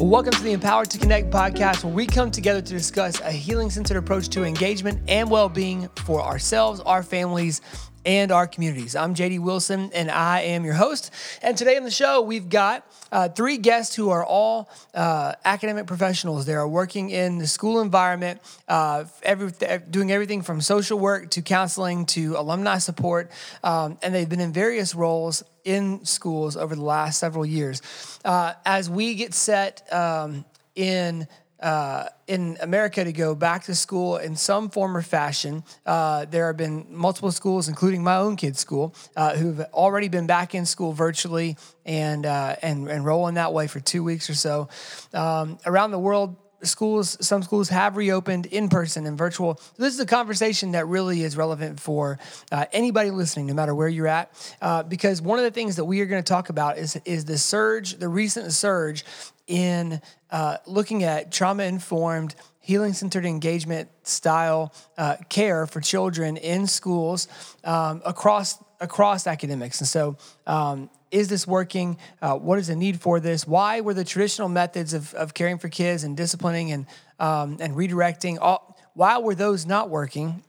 Welcome to the Empowered to Connect podcast, where we come together to discuss a healing centered approach to engagement and well being for ourselves, our families, and our communities. I'm JD Wilson, and I am your host. And today on the show, we've got uh, three guests who are all uh, academic professionals. They are working in the school environment, uh, every, doing everything from social work to counseling to alumni support, um, and they've been in various roles in schools over the last several years. Uh, as we get set um, in uh, in America to go back to school in some form or fashion. Uh, there have been multiple schools, including my own kids' school, uh, who've already been back in school virtually and uh, and and rolling that way for two weeks or so. Um, around the world, schools, some schools have reopened in person and virtual. This is a conversation that really is relevant for uh, anybody listening, no matter where you're at, uh, because one of the things that we are going to talk about is is the surge, the recent surge in uh, looking at trauma informed healing centered engagement style uh, care for children in schools um, across across academics and so um, is this working? Uh, what is the need for this? Why were the traditional methods of, of caring for kids and disciplining and um, and redirecting all, why were those not working?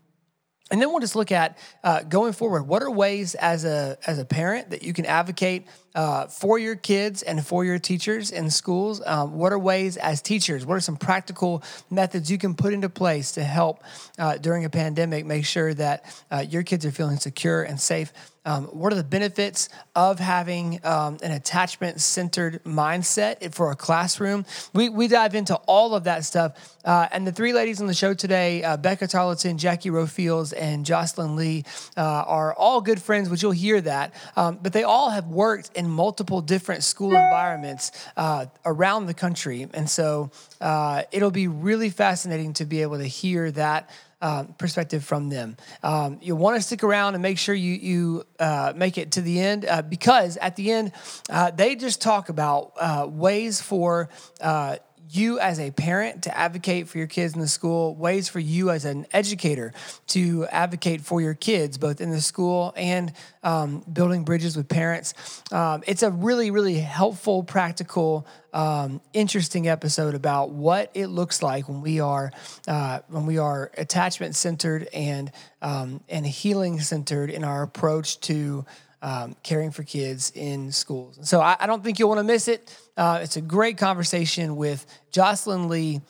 And then we'll just look at uh, going forward. What are ways as a as a parent that you can advocate uh, for your kids and for your teachers in schools? Um, what are ways as teachers? What are some practical methods you can put into place to help uh, during a pandemic make sure that uh, your kids are feeling secure and safe um, what are the benefits of having um, an attachment centered mindset for a classroom? We, we dive into all of that stuff. Uh, and the three ladies on the show today, uh, Becca Tarleton, Jackie Rowe Fields, and Jocelyn Lee, uh, are all good friends, which you'll hear that. Um, but they all have worked in multiple different school environments uh, around the country. And so uh, it'll be really fascinating to be able to hear that uh, perspective from them. Um, you want to stick around and make sure you you uh, make it to the end uh, because at the end uh, they just talk about uh, ways for uh, you as a parent to advocate for your kids in the school, ways for you as an educator to advocate for your kids, both in the school and um, building bridges with parents. Um, it's a really, really helpful, practical, um, interesting episode about what it looks like when we are uh, when we are attachment centered and um, and healing centered in our approach to um, caring for kids in schools. So I, I don't think you'll want to miss it. Uh, it's a great conversation with Jocelyn Lee,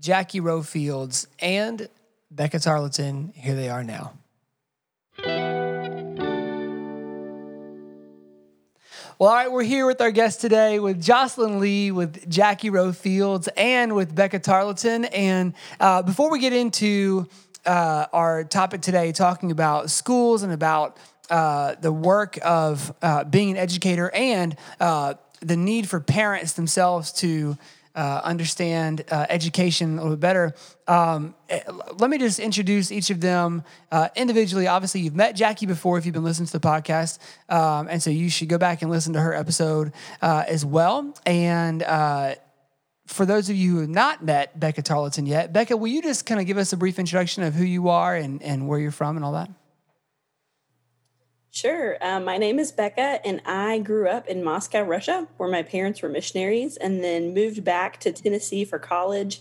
Jackie Rowe Fields, and Becca Tarleton. Here they are now. Well, all right, we're here with our guest today with Jocelyn Lee, with Jackie Rowe Fields, and with Becca Tarleton. And uh, before we get into uh, our topic today, talking about schools and about uh, the work of uh, being an educator and uh, the need for parents themselves to uh, understand uh, education a little bit better. Um, eh, let me just introduce each of them individually. Obviously, you've met Jackie before if you've been listening to the podcast, um, and so you should go back and listen to her episode as well. And for those of you who have not met Becca Tarleton yet, Becca, will you just kind of give us a brief introduction of who you are and, and where you're from and all that? Sure. Um, my name is Becca, and I grew up in Moscow, Russia, where my parents were missionaries, and then moved back to Tennessee for college.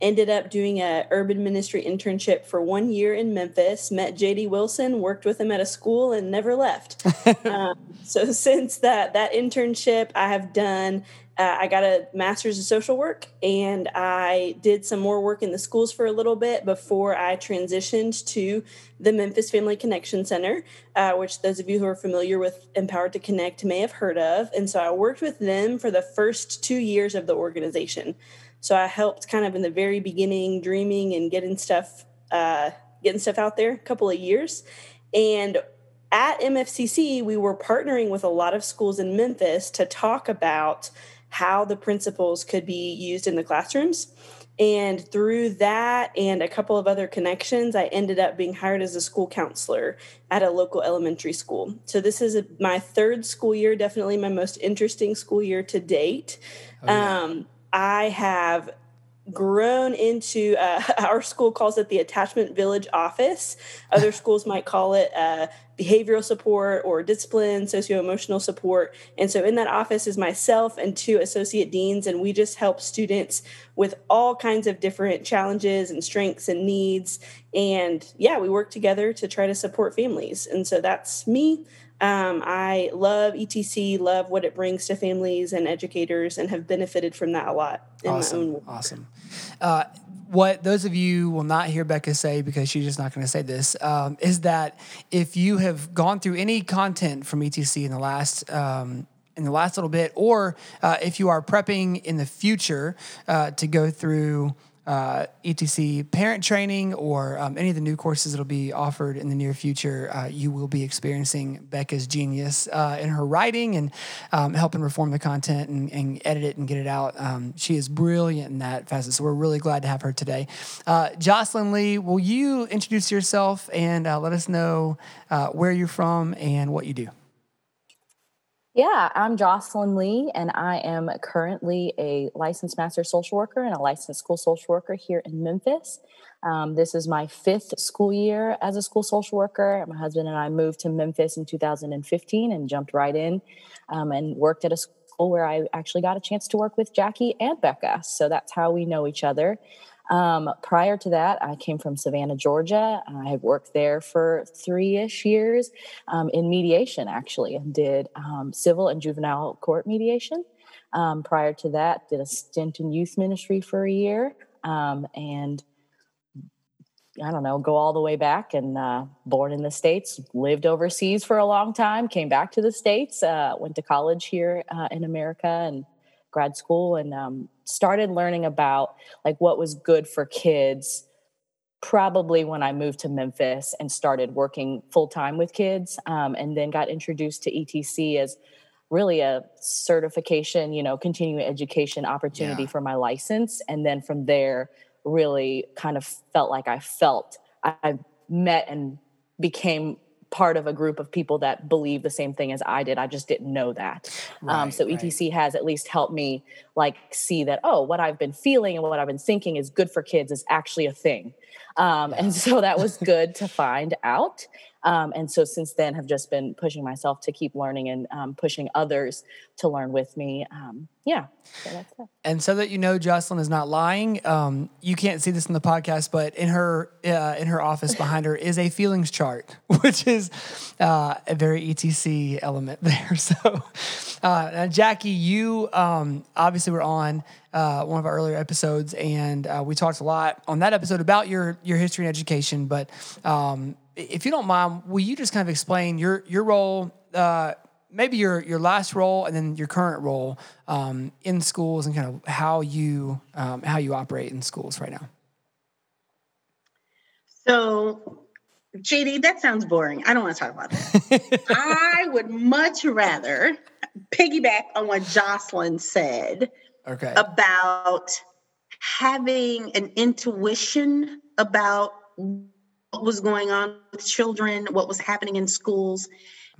Ended up doing a urban ministry internship for one year in Memphis. Met JD Wilson, worked with him at a school, and never left. um, so since that that internship, I have done uh, I got a master's in social work and I did some more work in the schools for a little bit before I transitioned to the Memphis Family Connection Center, uh, which those of you who are familiar with Empowered to Connect may have heard of. And so I worked with them for the first two years of the organization. So I helped kind of in the very beginning, dreaming and getting stuff, uh, getting stuff out there, a couple of years. And at MFCC, we were partnering with a lot of schools in Memphis to talk about how the principles could be used in the classrooms. And through that and a couple of other connections, I ended up being hired as a school counselor at a local elementary school. So this is a, my third school year, definitely my most interesting school year to date. Oh, yeah. um, I have grown into uh, our school calls it the attachment village office. Other schools might call it uh, behavioral support or discipline socio-emotional support. And so in that office is myself and two associate deans and we just help students with all kinds of different challenges and strengths and needs. And yeah we work together to try to support families. And so that's me um, I love ETC, love what it brings to families and educators, and have benefited from that a lot in awesome. my own work. Awesome. Uh, what those of you will not hear Becca say because she's just not going to say this um, is that if you have gone through any content from ETC in the last um, in the last little bit, or uh, if you are prepping in the future uh, to go through uh, ETC parent training or um, any of the new courses that'll be offered in the near future, uh, you will be experiencing Becca's genius uh, in her writing and um, helping reform the content and, and, edit it and get it out. Um, she is brilliant in that facet, so we're really glad to have her today. Uh, Jocelyn Lee, will you introduce yourself and uh, let us know uh, where you're from and what you do? Yeah, I'm Jocelyn Lee, and I am currently a licensed master social worker and a licensed school social worker here in Memphis. Um, this is my fifth school year as a school social worker. My husband and I moved to Memphis in 2015 and jumped right in um, and worked at a school where I actually got a chance to work with Jackie and Becca. So that's how we know each other. Um, prior to that, I came from Savannah, Georgia. I had worked there for three ish years um, in mediation, actually, and did um, civil and juvenile court mediation. Um, prior to that, did a stint in youth ministry for a year, um, and I don't know, go all the way back and uh, born in the States, lived overseas for a long time, came back to the States, uh, went to college here uh, in America and grad school and um, started learning about like what was good for kids probably when I moved to Memphis and started working full time with kids, um, and then got introduced to ETC as really a certification, you know, continuing education opportunity yeah. for my license. And then from there, really kind of felt like I felt I met and became part of a group of people that believe the same thing as I did. I just didn't know that. Um, right, um, so right. ETC has at least helped me like see that, oh, what I've been feeling and what I've been thinking is good for kids is actually a thing. Um, and so that was good to find out. Um, and so since then have just been pushing myself to keep learning and um, pushing others to learn with me. Um, yeah. So and so that you know, Jocelyn is not lying. Um, you can't see this in the podcast, but in her uh, in her office behind her is a feelings chart, which is uh, a very ETC element there. So, uh, Jackie, you um, obviously were on uh, one of our earlier episodes, and uh, we talked a lot on that episode about your your history and education. But um, if you don't mind, will you just kind of explain your your role, uh, maybe your your last role, and then your current role um, in schools, and kind of how you um, how you operate in schools right now? So, JD, that sounds boring. I don't want to talk about that. I would much rather piggyback on what Jocelyn said okay. about having an intuition about what was going on with children, what was happening in schools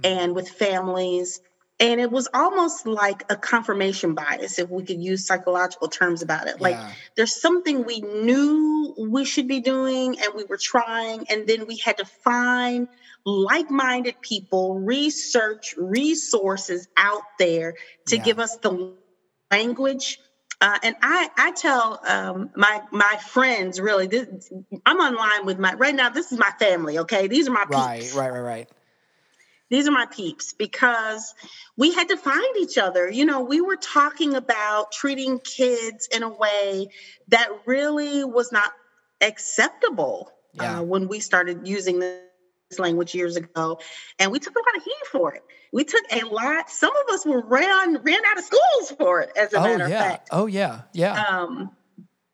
mm-hmm. and with families. And it was almost like a confirmation bias, if we could use psychological terms about it. Like yeah. there's something we knew we should be doing and we were trying, and then we had to find like minded people, research resources out there to yeah. give us the language uh, and I, I tell um, my my friends really, this, I'm online with my right now. This is my family. Okay, these are my peeps. Right, right, right, right. These are my peeps because we had to find each other. You know, we were talking about treating kids in a way that really was not acceptable yeah. uh, when we started using this language years ago, and we took a lot of heat for it. We took a lot. Some of us were ran ran out of schools for it. As a oh, matter yeah. of fact. Oh yeah, yeah. Um,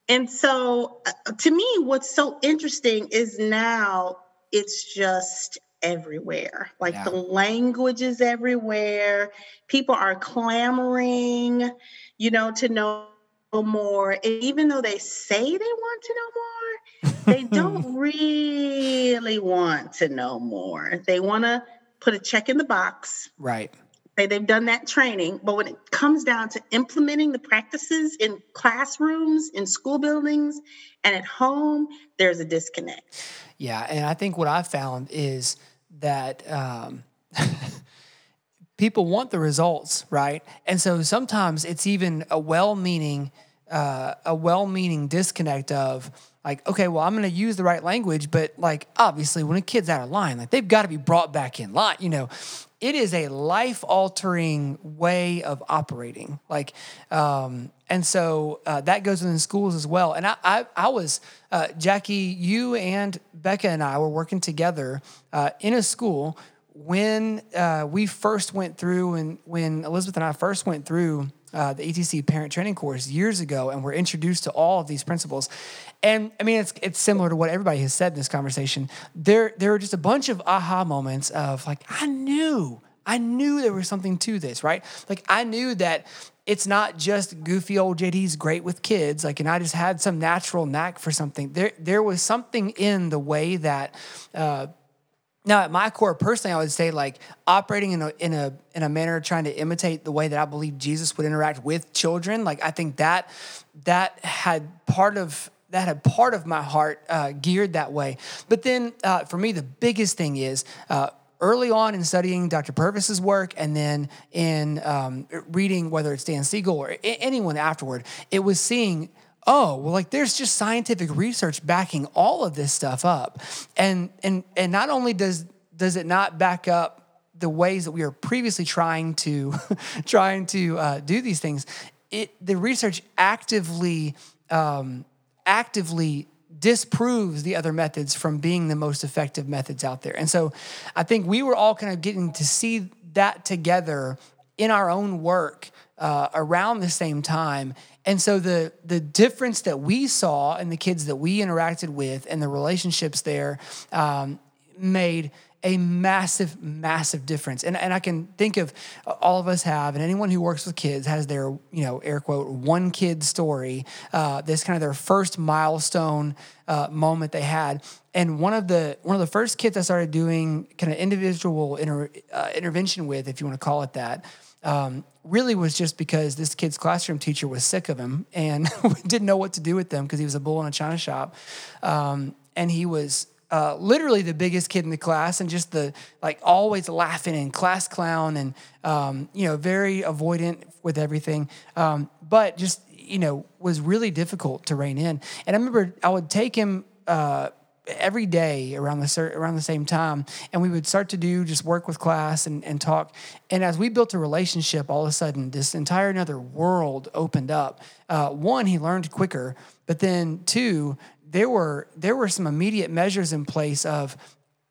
and so, uh, to me, what's so interesting is now it's just everywhere. Like yeah. the language is everywhere. People are clamoring, you know, to know more. And even though they say they want to know more, they don't really want to know more. They want to put a check in the box. Right. say they've done that training, but when it comes down to implementing the practices in classrooms, in school buildings, and at home, there's a disconnect. Yeah, and I think what I found is that um, people want the results, right? And so sometimes it's even a well-meaning, uh, a well-meaning disconnect of like, okay, well, I'm going to use the right language, but like, obviously, when a kid's out of line, like they've got to be brought back in line. You know, it is a life-altering way of operating. Like, um, and so uh, that goes in schools as well. And I, I, I was uh, Jackie, you and Becca and I were working together uh, in a school when uh, we first went through and when Elizabeth and I first went through uh, the ETC parent training course years ago and were introduced to all of these principles. And I mean, it's it's similar to what everybody has said in this conversation. There there are just a bunch of aha moments of like, I knew, I knew there was something to this, right? Like I knew that it's not just goofy old JD's great with kids. Like, and I just had some natural knack for something. There there was something in the way that. Uh, now, at my core, personally, I would say like operating in a in a in a manner trying to imitate the way that I believe Jesus would interact with children. Like I think that that had part of that had part of my heart uh, geared that way. But then uh, for me, the biggest thing is. Uh, early on in studying Dr. Purvis's work and then in um, reading whether it's Dan Siegel or anyone afterward, it was seeing oh well like there's just scientific research backing all of this stuff up. And and and not only does does it not back up the ways that we are previously trying to trying to uh, do these things it the research actively um, actively disproves the other methods from being the most effective methods out there. And so i think we were all kind of getting to see that together in our own work uh, around the same time and so the the difference that we saw in the kids that we interacted with and the relationships there um, made a massive, massive difference. And, and I can think of all of us have, and anyone who works with kids has their, you know, air quote, one kid story, uh, this kind of their first milestone uh, moment they had. And one of the one of the first kids I started doing kind of individual inter, uh, intervention with, if you want to call it that, um, really was just because this kid's classroom teacher was sick of him and didn't know what to do with them because he was a bull in a china shop. Um, and he was uh, literally the biggest kid in the class and just the like always laughing and class clown and um, you know very avoidant with everything um, but just you know was really difficult to rein in and i remember i would take him uh, every day around the around the same time and we would start to do just work with class and, and talk. And as we built a relationship all of a sudden this entire another world opened up. Uh, one he learned quicker but then two there were there were some immediate measures in place of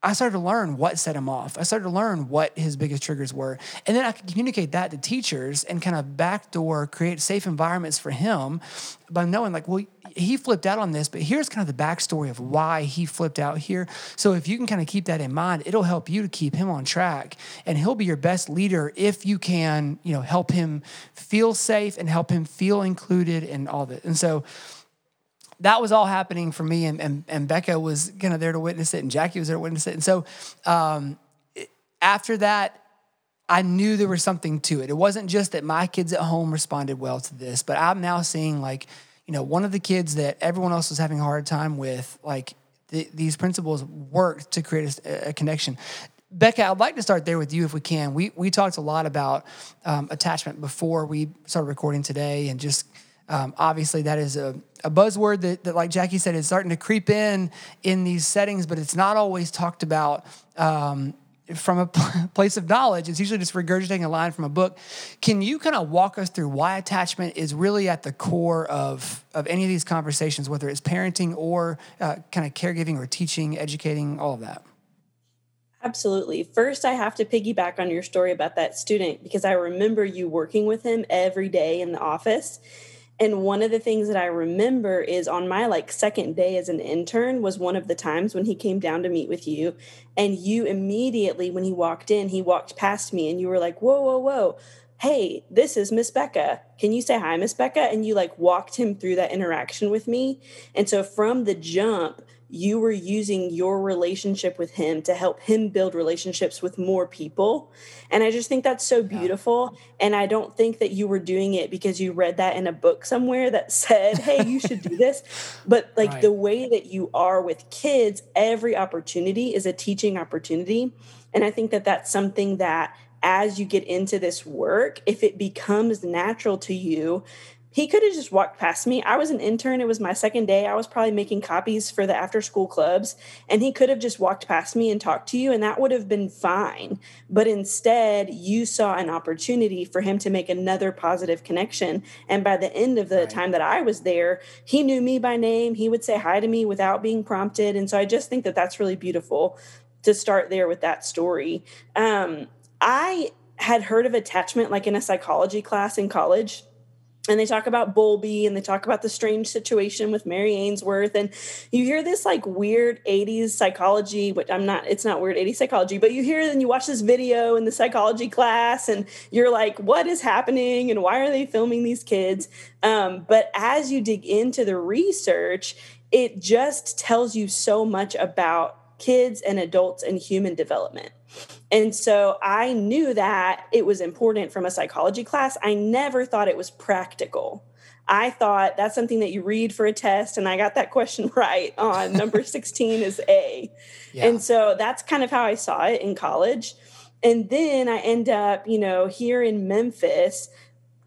I started to learn what set him off. I started to learn what his biggest triggers were. And then I could communicate that to teachers and kind of backdoor create safe environments for him by knowing, like, well, he flipped out on this, but here's kind of the backstory of why he flipped out here. So if you can kind of keep that in mind, it'll help you to keep him on track. And he'll be your best leader if you can, you know, help him feel safe and help him feel included and all that. And so that was all happening for me, and, and, and Becca was kind of there to witness it, and Jackie was there to witness it. And so um, after that, I knew there was something to it. It wasn't just that my kids at home responded well to this, but I'm now seeing like, you know, one of the kids that everyone else was having a hard time with, like the, these principles worked to create a, a, connection. Becca, I'd like to start there with you if we can. We we talked a lot about um, attachment before we started recording today, and just um, obviously that is a a buzzword that, that, like Jackie said, is starting to creep in in these settings, but it's not always talked about um, from a place of knowledge. It's usually just regurgitating a line from a book. Can you kind of walk us through why attachment is really at the core of, of any of these conversations, whether it's parenting or uh, kind of caregiving or teaching, educating, all of that? Absolutely. First, I have to piggyback on your story about that student because I remember you working with him every day in the office and one of the things that I remember is on my like second day as an intern was one of the times when he came down to meet with you. And you immediately, when he walked in, he walked past me and you were like, whoa, whoa, whoa. Hey, this is Miss Becca. Can you say hi, Miss Becca? And you like walked him through that interaction with me. And so from the jump, you were using your relationship with him to help him build relationships with more people. And I just think that's so beautiful. And I don't think that you were doing it because you read that in a book somewhere that said, hey, you should do this. But like right. the way that you are with kids, every opportunity is a teaching opportunity. And I think that that's something that as you get into this work, if it becomes natural to you, he could have just walked past me. I was an intern. It was my second day. I was probably making copies for the after school clubs. And he could have just walked past me and talked to you, and that would have been fine. But instead, you saw an opportunity for him to make another positive connection. And by the end of the right. time that I was there, he knew me by name. He would say hi to me without being prompted. And so I just think that that's really beautiful to start there with that story. Um, I had heard of attachment like in a psychology class in college and they talk about Bowlby and they talk about the strange situation with Mary Ainsworth. And you hear this like weird 80s psychology, which I'm not, it's not weird 80s psychology, but you hear and you watch this video in the psychology class and you're like, what is happening and why are they filming these kids? Um, but as you dig into the research, it just tells you so much about kids and adults and human development. And so I knew that it was important from a psychology class. I never thought it was practical. I thought that's something that you read for a test, and I got that question right on number 16 is A. Yeah. And so that's kind of how I saw it in college. And then I end up, you know, here in Memphis,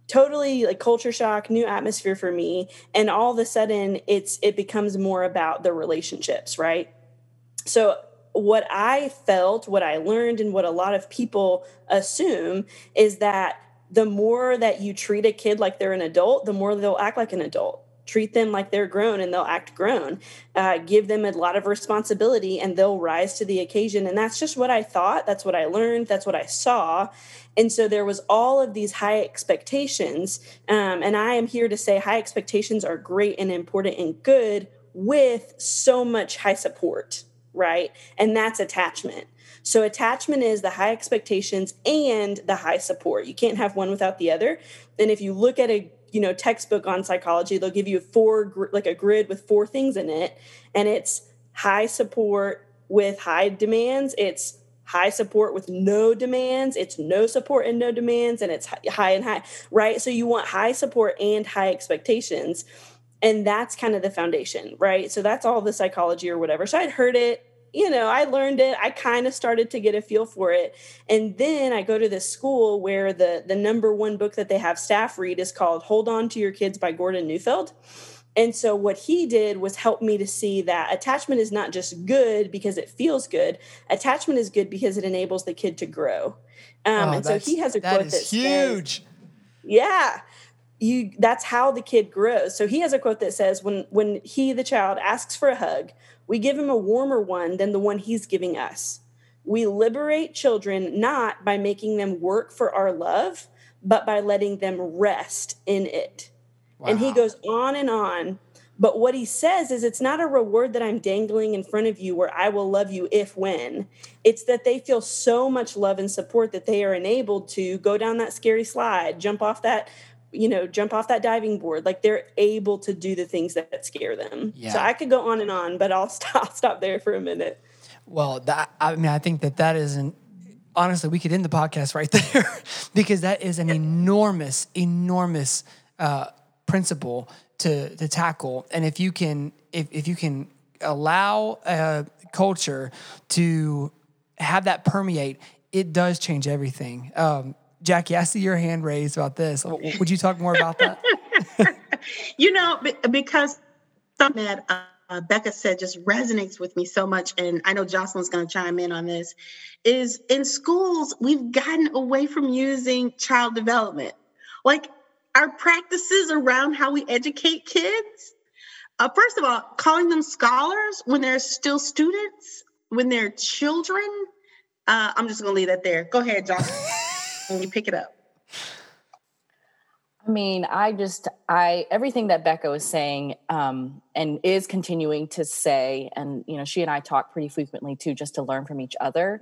totally like culture shock, new atmosphere for me. And all of a sudden it's it becomes more about the relationships, right? So what I felt, what I learned, and what a lot of people assume is that the more that you treat a kid like they're an adult, the more they'll act like an adult. Treat them like they're grown and they'll act grown. Uh, give them a lot of responsibility and they'll rise to the occasion. And that's just what I thought. That's what I learned. That's what I saw. And so there was all of these high expectations. Um, and I am here to say high expectations are great and important and good with so much high support right? And that's attachment. So attachment is the high expectations and the high support. You can't have one without the other. And if you look at a you know textbook on psychology, they'll give you four like a grid with four things in it, and it's high support with high demands. It's high support with no demands. It's no support and no demands, and it's high and high, right? So you want high support and high expectations and that's kind of the foundation right so that's all the psychology or whatever so i'd heard it you know, I learned it. I kind of started to get a feel for it. And then I go to this school where the the number one book that they have staff read is called Hold On to Your Kids by Gordon Neufeld. And so what he did was help me to see that attachment is not just good because it feels good. Attachment is good because it enables the kid to grow. Um, oh, and so he has a quote that huge. Says, yeah you that's how the kid grows so he has a quote that says when when he the child asks for a hug we give him a warmer one than the one he's giving us. We liberate children not by making them work for our love, but by letting them rest in it. Wow. And he goes on and on. But what he says is it's not a reward that I'm dangling in front of you where I will love you if when. It's that they feel so much love and support that they are enabled to go down that scary slide, jump off that you know, jump off that diving board. Like they're able to do the things that scare them. Yeah. So I could go on and on, but I'll stop I'll stop there for a minute. Well, that I mean, I think that that is an honestly, we could end the podcast right there because that is an enormous, enormous uh, principle to to tackle. And if you can, if if you can allow a culture to have that permeate, it does change everything. Um, Jackie, I see your hand raised about this. Would you talk more about that? you know, because something that uh, Becca said just resonates with me so much, and I know Jocelyn's going to chime in on this, is in schools, we've gotten away from using child development. Like our practices around how we educate kids. Uh, first of all, calling them scholars when they're still students, when they're children. Uh, I'm just going to leave that there. Go ahead, Jocelyn and you pick it up? I mean, I just, I, everything that Becca was saying um, and is continuing to say, and, you know, she and I talk pretty frequently too, just to learn from each other,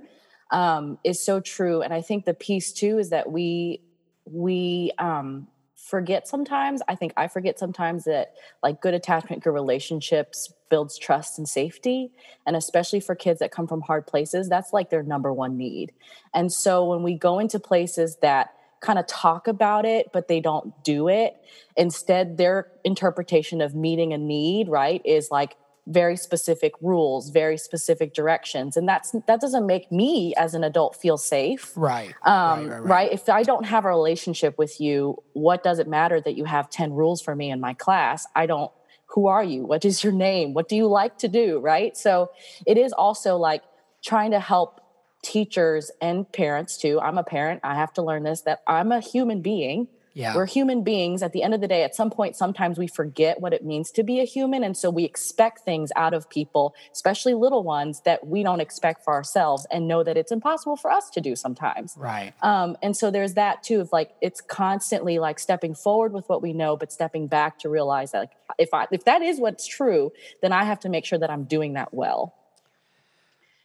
um, is so true. And I think the piece too is that we, we, um, forget sometimes i think i forget sometimes that like good attachment good relationships builds trust and safety. And especially for kids that come from hard places, that's like their number one need. And so when we go into places that kind of talk about it, but they don't do it, instead, their interpretation of meeting a need, right, is like, very specific rules very specific directions and that's that doesn't make me as an adult feel safe right um, right, right, right. right if i don't have a relationship with you what does it matter that you have 10 rules for me in my class i don't who are you? What is your name? What do you like to do right? So it is also like trying to help teachers and parents too. I'm a parent. I have to learn this that i'm a human being yeah. We're human beings. At the end of the day, at some point, sometimes we forget what it means to be a human. And so we expect things out of people, especially little ones, that we don't expect for ourselves and know that it's impossible for us to do sometimes. Right. Um, and so there's that too of like, it's constantly like stepping forward with what we know, but stepping back to realize that like, if I, if that is what's true, then I have to make sure that I'm doing that well.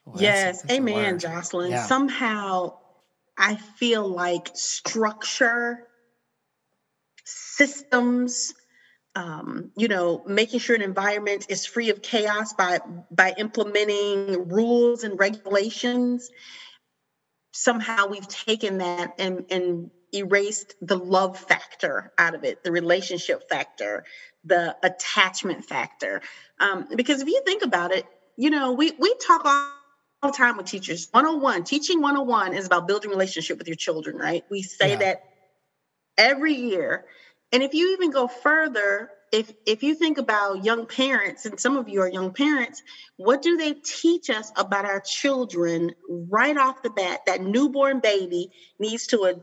well yes. That's, that's amen, Jocelyn. Yeah. Somehow I feel like structure systems um, you know making sure an environment is free of chaos by by implementing rules and regulations somehow we've taken that and and erased the love factor out of it the relationship factor the attachment factor um, because if you think about it you know we we talk all all the time with teachers 101 teaching 101 is about building relationship with your children right we say yeah. that every year. And if you even go further, if if you think about young parents, and some of you are young parents, what do they teach us about our children right off the bat? That newborn baby needs to uh,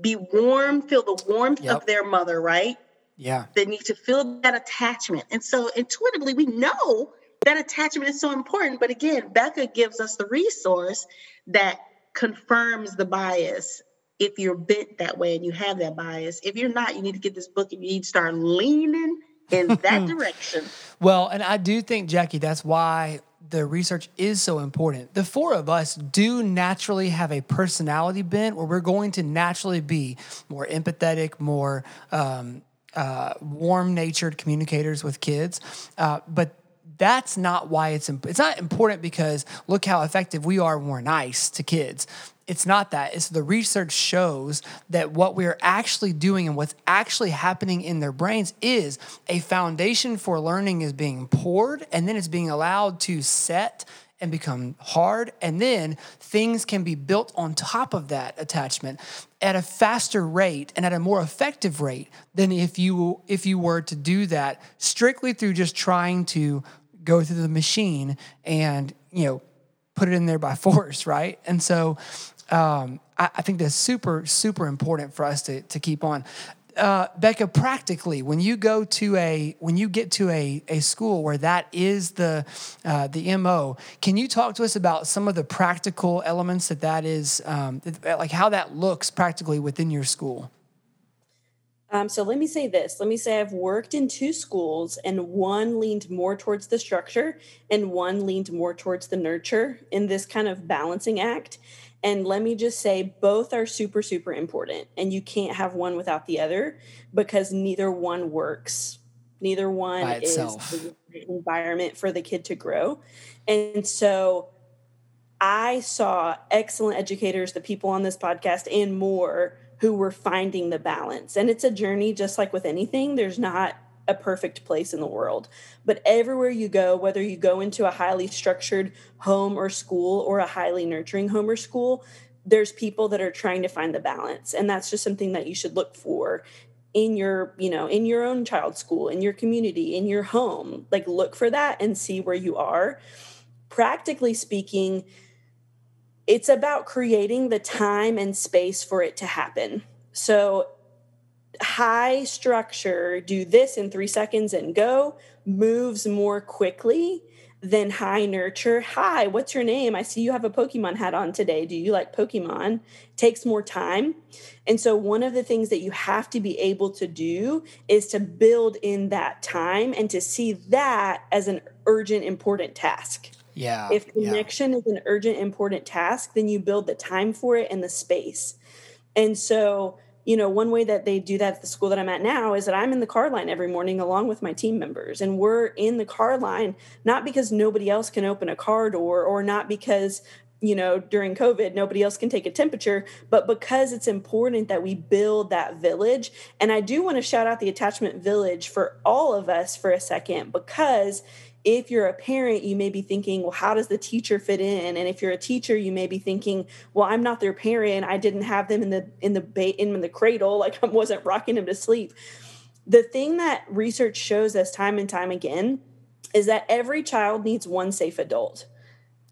be warm, feel the warmth yep. of their mother, right? Yeah. They need to feel that attachment. And so intuitively, we know that attachment is so important. But again, Becca gives us the resource that confirms the bias if you're bent that way and you have that bias. If you're not, you need to get this book and you need to start leaning in that direction. Well, and I do think, Jackie, that's why the research is so important. The four of us do naturally have a personality bent where we're going to naturally be more empathetic, more um, uh, warm natured communicators with kids. Uh, but that's not why it's imp- it's not important because look how effective we are when we're nice to kids it's not that. It's the research shows that what we're actually doing and what's actually happening in their brains is a foundation for learning is being poured and then it's being allowed to set and become hard and then things can be built on top of that attachment at a faster rate and at a more effective rate than if you if you were to do that strictly through just trying to go through the machine and you know put it in there by force right and so um, I, I, think that's super, super important for us to, to keep on. Uh, Becca, practically, when you go to a when you get to a, a school where that is the uh, the mo, can you talk to us about some of the practical elements that that is, um, like how that looks practically within your school? Um, so let me say this. Let me say I've worked in two schools, and one leaned more towards the structure, and one leaned more towards the nurture in this kind of balancing act. And let me just say, both are super, super important. And you can't have one without the other because neither one works. Neither one is the environment for the kid to grow. And so I saw excellent educators, the people on this podcast, and more who were finding the balance. And it's a journey, just like with anything. There's not a perfect place in the world. But everywhere you go, whether you go into a highly structured home or school or a highly nurturing home or school, there's people that are trying to find the balance. And that's just something that you should look for in your, you know, in your own child's school, in your community, in your home. Like look for that and see where you are. Practically speaking, it's about creating the time and space for it to happen. So high structure, do this in three seconds and go, moves more quickly than high nurture. Hi, what's your name? I see you have a Pokemon hat on today. Do you like Pokemon? Takes more time. And so, one of the things that you have to be able to do is to build in that time and to see that as an urgent, important task. Yeah. If connection yeah. is an urgent, important task, then you build the time for it and the space. And so, you know, one way that they do that at the school that I'm at now is that I'm in the car line every morning along with my team members. And we're in the car line, not because nobody else can open a car door or not because you know, during COVID, nobody else can take a temperature, but because it's important that we build that village. And I do want to shout out the attachment village for all of us for a second, because if you're a parent, you may be thinking, well, how does the teacher fit in? And if you're a teacher, you may be thinking, well, I'm not their parent. I didn't have them in the in the ba- in the cradle, like I wasn't rocking them to sleep. The thing that research shows us time and time again is that every child needs one safe adult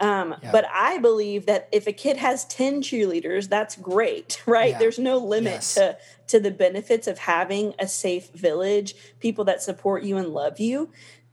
um, yeah. But I believe that if a kid has 10 cheerleaders, that's great, right? Yeah. There's no limit yes. to, to the benefits of having a safe village, people that support you and love you.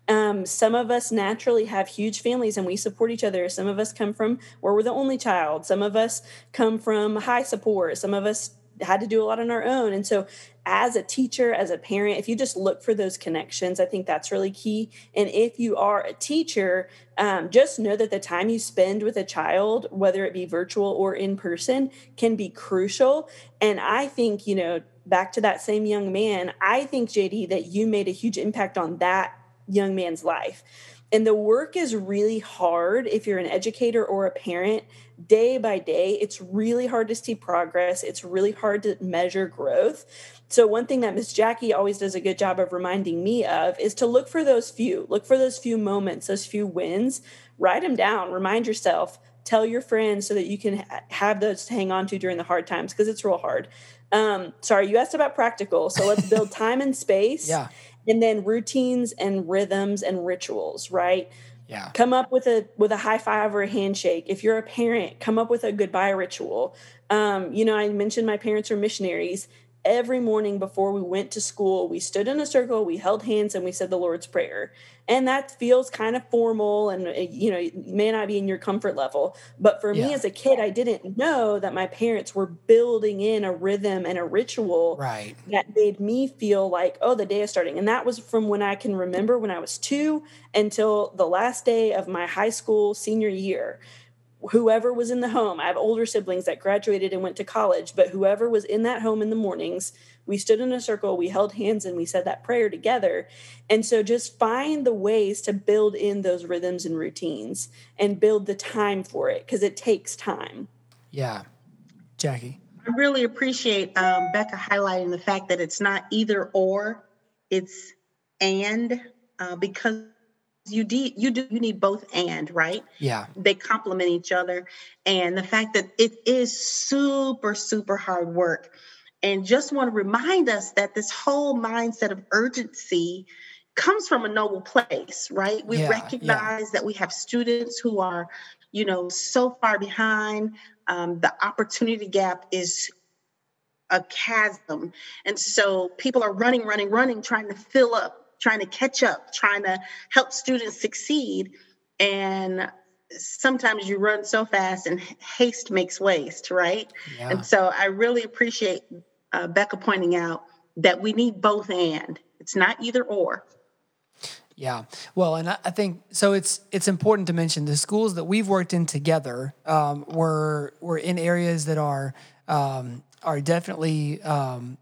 Um, some of us naturally have huge families and we support each other. Some of us come from where we're the only child. Some of us come from high support. Some of us had to do a lot on our own. And so, as a teacher, as a parent, if you just look for those connections, I think that's really key. And if you are a teacher, um, just know that the time you spend with a child, whether it be virtual or in person, can be crucial. And I think, you know, back to that same young man, I think, JD, that you made a huge impact on that young man's life. And the work is really hard if you're an educator or a parent day by day. It's really hard to see progress, it's really hard to measure growth. So, one thing that Miss Jackie always does a good job of reminding me of is to look for those few, look for those few moments, those few wins, write them down, remind yourself, tell your friends so that you can have those to hang on to during the hard times because it's real hard. Um, sorry, you asked about practical. So, let's build time and space. Yeah. And then routines and rhythms and rituals, right? Yeah. Come up with a with a high five or a handshake. If you're a parent, come up with a goodbye ritual. Um, you know, I mentioned my parents are missionaries every morning before we went to school, we stood in a circle, we held hands, and we said the Lord's Prayer. And that feels kind of formal and, uh, you know, may not be in your comfort level. But for yeah. me as a kid, I didn't know that my parents were building in a rhythm and a ritual right. that made me feel like, oh, the day is starting. And that was from when I can remember when I was two until the last day of my high school senior year whoever was in the home. I have older siblings that graduated and went to college, but whoever was in that home in the mornings, we stood in a circle, we held hands, and we said that prayer together. And so just find the ways to build in those rhythms and routines and build the time for it because it takes time. Yeah. Jackie. I really appreciate um, Becca highlighting the fact that it's not either or, it's and uh, because you de- you do you need both and right? Yeah. They complement each other. And the fact that it is super super hard work. And just want to remind us that this whole mindset of urgency comes from a noble place right? We yeah, recognize yeah. that we have students who are you know so far behind. Um, the opportunity gap is a chasm. And so people are running running running trying to fill up trying to catch up, trying to help students succeed. And sometimes you run so fast and haste makes waste, right? Yeah. And so I really appreciate uh, Becca pointing out that we need both and it's not either or. Yeah, well, and I, think so. It's it's important to mention the schools that we've worked in together um, were were in areas that are um, are definitely um,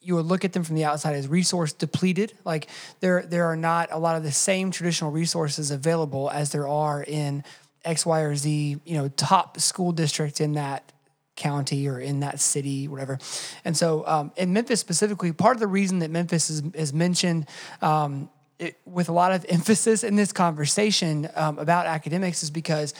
you would look at them from the outside as resource depleted. Like there there are not a lot of the same traditional resources available as there are in X, Y, or Z, you know, top school district in that county or in that city, whatever. And so um, in Memphis specifically, part of the reason that Memphis is, is mentioned um, it, with a lot of emphasis in this conversation um, about academics is because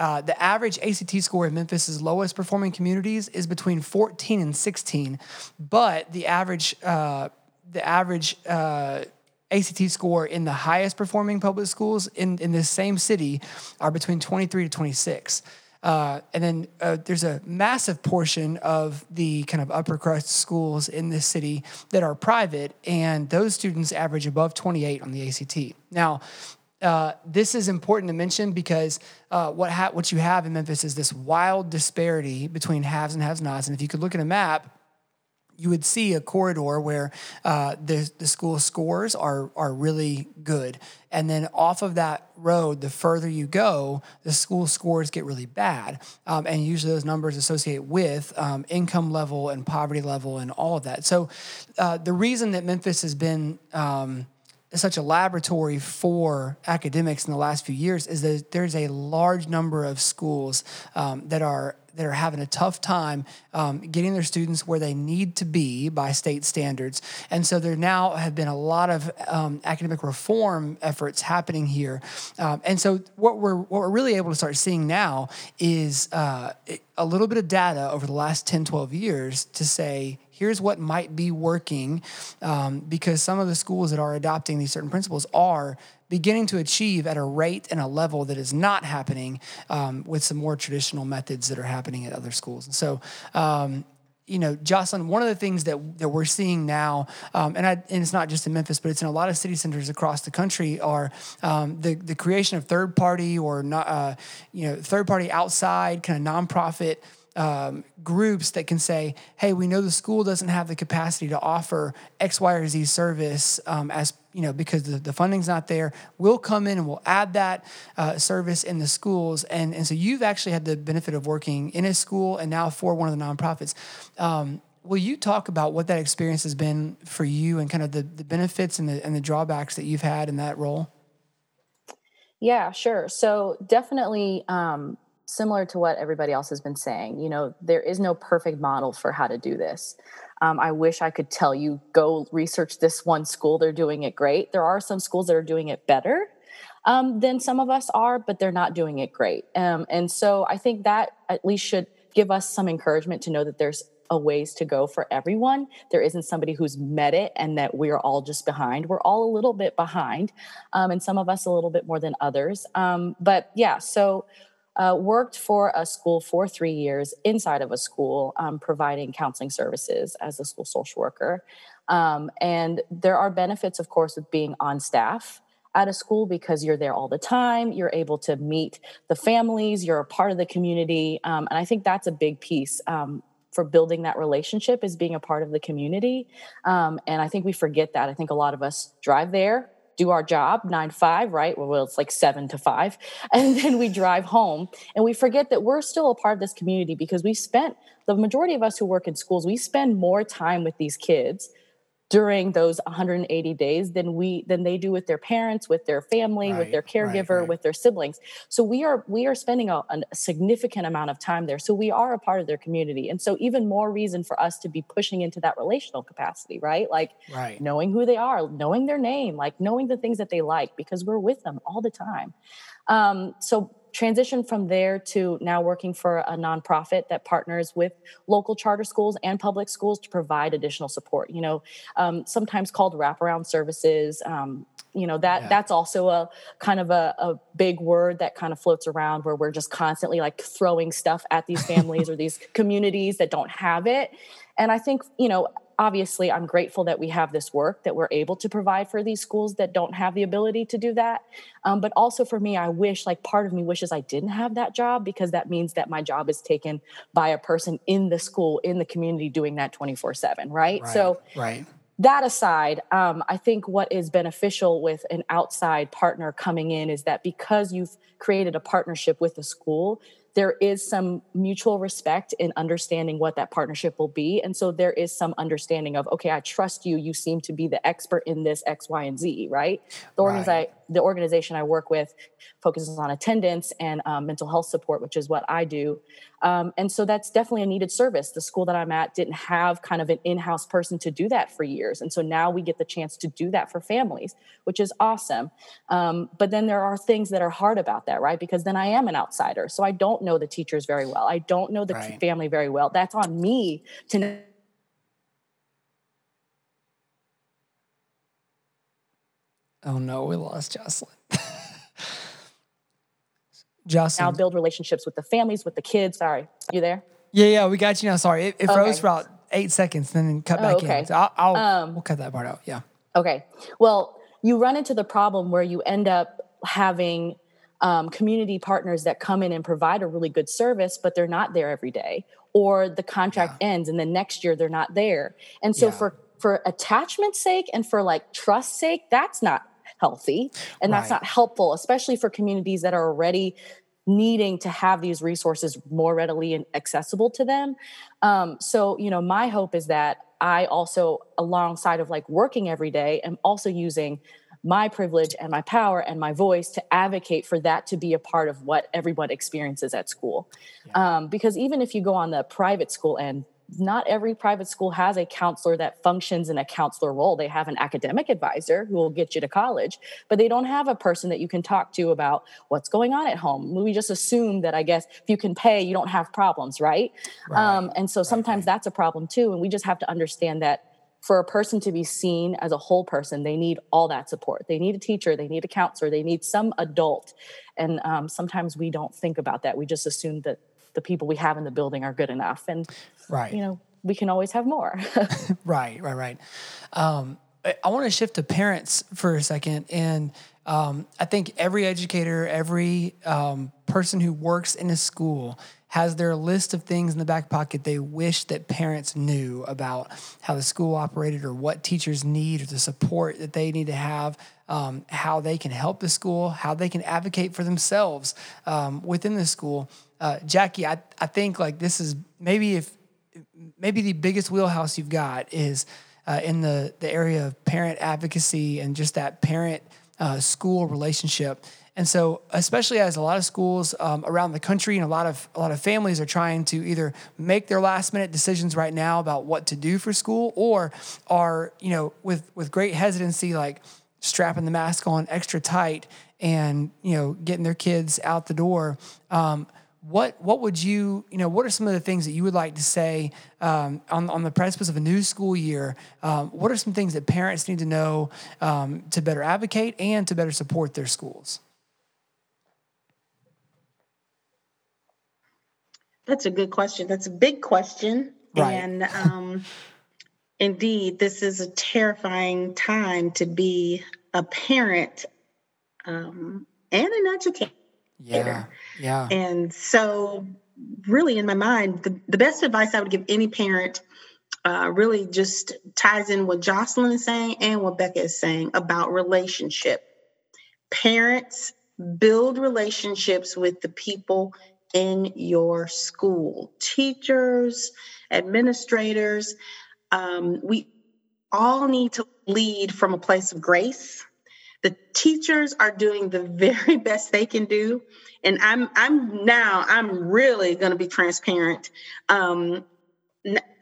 uh, the average ACT score in Memphis's lowest performing communities is between 14 and 16, but the average uh, the average uh, ACT score in the highest performing public schools in, in this same city are between 23 to 26. Uh, and then uh, there's a massive portion of the kind of upper crust schools in this city that are private, and those students average above 28 on the ACT. Now, uh, this is important to mention because uh, what ha- what you have in Memphis is this wild disparity between haves and have-nots. And if you could look at a map, you would see a corridor where uh, the the school scores are are really good, and then off of that road, the further you go, the school scores get really bad, um, and usually those numbers associate with um, income level and poverty level and all of that. So, uh, the reason that Memphis has been um, such a laboratory for academics in the last few years is that there's a large number of schools um, that are that are having a tough time um, getting their students where they need to be by state standards. And so there now have been a lot of um, academic reform efforts happening here. Um, and so what we're what we're really able to start seeing now is uh, a little bit of data over the last 10, 12 years to say, here's what might be working um, because some of the schools that are adopting these certain principles are beginning to achieve at a rate and a level that is not happening um, with some more traditional methods that are happening at other schools. And so, um, you know, Jocelyn, one of the things that, that we're seeing now, um, and, I, and, it's not just in Memphis, but it's in a lot of city centers across the country, are um, the, the creation of third party or not, uh, you know, third party outside kind of nonprofit um, groups that can say, hey, we know the school doesn't have the capacity to offer X, Y, or Z service um, as you know because the, the funding's not there. We'll come in and we'll add that uh, service in the schools, and and so you've actually had the benefit of working in a school and now for one of the nonprofits. Um, will you talk about what that experience has been for you and kind of the, the benefits and the and the drawbacks that you've had in that role? Yeah, sure. So definitely um, similar to what everybody else has been saying, you know, there is no perfect model for how to do this. Um, I wish I could tell you, go research this one school, they're doing it great. There are some schools that are doing it better um, than some of us are, but they're not doing it great. Um, and so I think that at least should give us some encouragement to know that there's a ways to go for everyone. There isn't somebody who's met it and that we're all just behind. We're all a little bit behind, um, and some of us a little bit more than others. Um, but yeah, so uh, worked for a school for three years inside of a school, um, providing counseling services as a school social worker. Um, and there are benefits, of course, of being on staff at a school because you're there all the time. You're able to meet the families, you're a part of the community. Um, and I think that's a big piece um, for building that relationship is being a part of the community. Um, and I think we forget that. I think a lot of us drive there, do our job nine to five, right? Well, it's like seven to five. And then we drive home and we forget that we're still a part of this community because we spent the majority of us who work in schools, we spend more time with these kids during those 180 days than we than they do with their parents with their family right, with their caregiver right, right. with their siblings. So we are we are spending a, a, significant amount of time there. So we are a part of their community. And so even more reason for us to be pushing into that relational capacity right? Like knowing who they are knowing their name like knowing the things that they like because we're with them all the time. Um, so transitioned from there to now working for a nonprofit that partners with local charter schools and public schools to provide additional support you know um, sometimes called wraparound services um, you know that yeah. that's also a kind of a, a, big word that kind of floats around where we're just constantly like throwing stuff at these families or these communities that don't have it and i think you know obviously i'm grateful that we have this work that we're able to provide for these schools that don't have the ability to do that um, but also for me i wish like part of me wishes i didn't have that job because that means that my job is taken by a person in the school in the community doing that 24 7 right? so right that aside, um, I think what is beneficial with an outside partner coming in is that because you've created a partnership with the school, there is some mutual respect in understanding what that partnership will be. And so there is some understanding of, okay, I trust you. You seem to be the expert in this X, Y, and Z, right? The, right. The organization I work with focuses on attendance and um, mental health support, which is what I do. Um, and so that's definitely a needed service. The school that I'm at didn't have kind of an in house person to do that for years. And so now we get the chance to do that for families, which is awesome. Um, but then there are things that are hard about that, right? Because then I am an outsider. So I don't know the teachers very well, I don't know the right. family very well. That's on me to know. Oh no, we lost Jocelyn. Jocelyn. Now build relationships with the families, with the kids. Sorry, you there? Yeah, yeah, we got you now. Sorry, it, it froze okay. for about eight seconds, then cut oh, back okay. in. So I'll, I'll um, we'll cut that part out. Yeah. Okay. Well, you run into the problem where you end up having um, community partners that come in and provide a really good service, but they're not there every day, or the contract yeah. ends and the next year they're not there. And so yeah. for for attachment sake and for like trust sake, that's not healthy and that's not helpful, especially for communities that are already needing to have these resources more readily and accessible to them. Um, so, you know, my hope is that I also, alongside of like working every day, am also using my privilege and my power and my voice to advocate for that to be a part of what everyone experiences at school. Yeah. Um, because even if you go on the private school end, not every private school has a counselor that functions in a counselor role. They have an academic advisor who will get you to college, but they don't have a person that you can talk to about what's going on at home. We just assume that I guess if you can pay, you don't have problems, right? right. Um, and so sometimes right. that's a problem too. And we just have to understand that for a person to be seen as a whole person, they need all that support. They need a teacher, they need a counselor, they need some adult. And um, sometimes we don't think about that. We just assume that the people we have in the building are good enough. And, right. you know, we can always have more. right, right, right. Um, I want to shift to parents for a second. And um, I think every educator, every um, person who works in a school has their list of things in the back pocket they wish that parents knew about how the school operated or what teachers need or the support that they need to have, um, how they can help the school, how they can advocate for themselves um, within the school. Uh, Jackie, I, I think like this is maybe if maybe the biggest wheelhouse you've got is uh, in the the area of parent advocacy and just that parent uh, school relationship. And so, especially as a lot of schools um, around the country and a lot of a lot of families are trying to either make their last minute decisions right now about what to do for school, or are you know with with great hesitancy like strapping the mask on extra tight and you know getting their kids out the door. Um, what what would you you know what are some of the things that you would like to say um, on on the precipice of a new school year? Um, what are some things that parents need to know um, to better advocate and to better support their schools? That's a good question. That's a big question. Right. And um, indeed, this is a terrifying time to be a parent um, and an educator. Yeah. Yeah. And so, really, in my mind, the, the best advice I would give any parent uh, really just ties in what Jocelyn is saying and what Becca is saying about relationship. Parents build relationships with the people in your school teachers, administrators. Um, we all need to lead from a place of grace. The teachers are doing the very best they can do. And I'm I'm now I'm really going to be transparent. Um,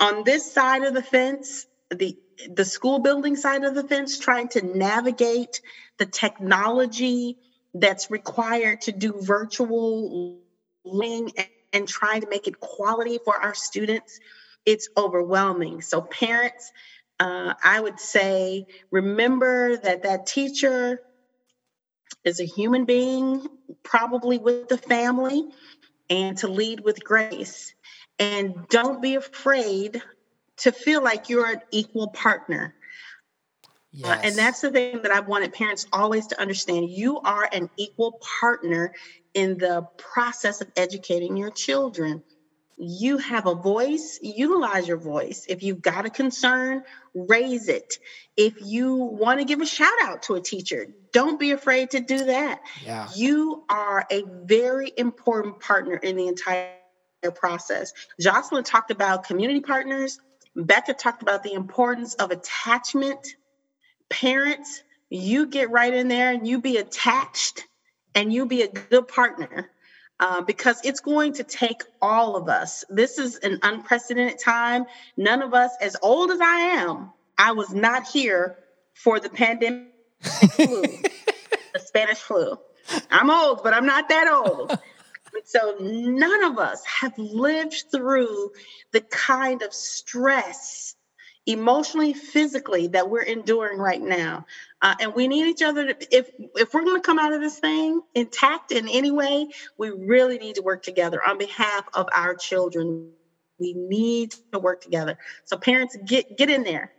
on this side of the fence, the the school building side of the fence, trying to navigate the technology that's required to do virtual learning and trying to make it quality for our students, it's overwhelming. So, parents, uh, I would say remember that that teacher is a human being, probably with the family, and to lead with grace. And don't be afraid to feel like you're an equal partner. Yes. Uh, and that's the thing that I wanted parents always to understand. You are an equal partner in the process of educating your children. You have a voice, utilize your voice. If you've got a concern, raise it. If you want to give a shout out to a teacher, don't be afraid to do that. Yeah. You are a very important partner in the entire process. Jocelyn talked about community partners. Becca talked about the importance of attachment. Parents, you get right in there and you be attached and you be a good partner uh, because it's going to take all of us. This is an unprecedented time. None of us, as old as I am, I was not here for the pandemic flu, the Spanish flu. I'm old, but I'm not that old. so none of us have lived through the kind of stress emotionally, physically that we're enduring right now. Uh, and we need each other. To, if if we're going to come out of this thing intact in any way, we really need to work together on behalf of our children. We need to work together. So parents, get get in there.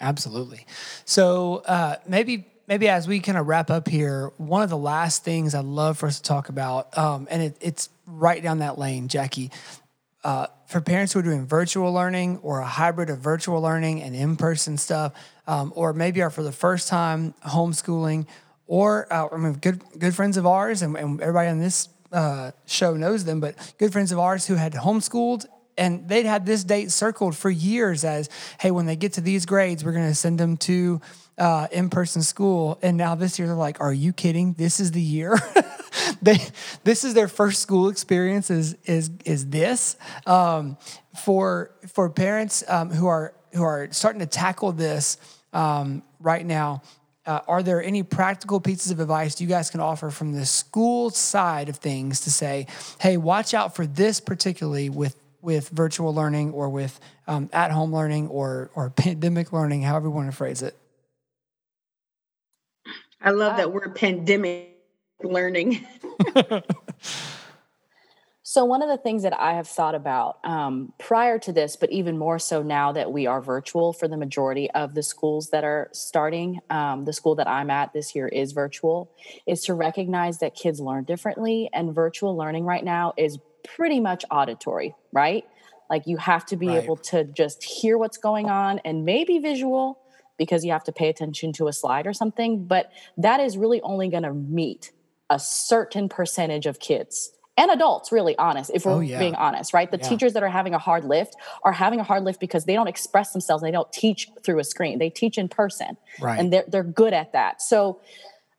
Absolutely. So uh, maybe maybe as we kind of wrap up here, one of the last things I'd love for us to talk about, um, and it, it's right down that lane, Jackie. Uh, for parents who are doing virtual learning or a hybrid of virtual learning and in person stuff, um, or maybe are for the first time homeschooling, or uh, I mean, good good friends of ours, and, and everybody on this uh, show knows them, but good friends of ours who had homeschooled and they'd had this date circled for years as, hey, when they get to these grades, we're going to send them to uh, in-person school. And now this year they're like, are you kidding? This is the year. they, this is their first school experience. Is is is this um, for for parents um, who are who are starting to tackle this um, right now? Uh, are there any practical pieces of advice you guys can offer from the school side of things to say, hey, watch out for this particularly with with virtual learning or with um, at home learning or or pandemic learning, however you want to phrase it? I love that word pandemic learning. so, one of the things that I have thought about um, prior to this, but even more so now that we are virtual for the majority of the schools that are starting, um, the school that I'm at this year is virtual, is to recognize that kids learn differently. And virtual learning right now is pretty much auditory, right? Like you have to be right. able to just hear what's going on and maybe visual because you have to pay attention to a slide or something. But that is really only going to meet a certain percentage of kids and adults, really honest, if we're oh, yeah. being honest, right? The yeah. teachers that are having a hard lift are having a hard lift because they don't express themselves. They don't teach through a screen. They teach in person. Right. And they're, they're good at that. So